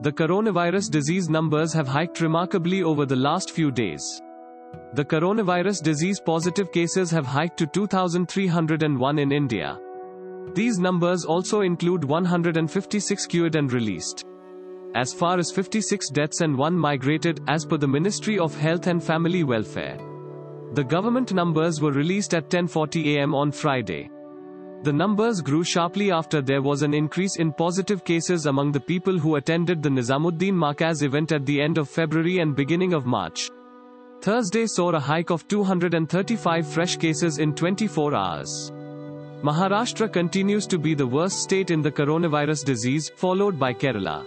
The coronavirus disease numbers have hiked remarkably over the last few days. The coronavirus disease positive cases have hiked to 2,301 in India. These numbers also include 156 cured and released. As far as 56 deaths and 1 migrated, as per the Ministry of Health and Family Welfare. The government numbers were released at 10:40 am on Friday. The numbers grew sharply after there was an increase in positive cases among the people who attended the Nizamuddin Markaz event at the end of February and beginning of March. Thursday saw a hike of 235 fresh cases in 24 hours. Maharashtra continues to be the worst state in the coronavirus disease, followed by Kerala.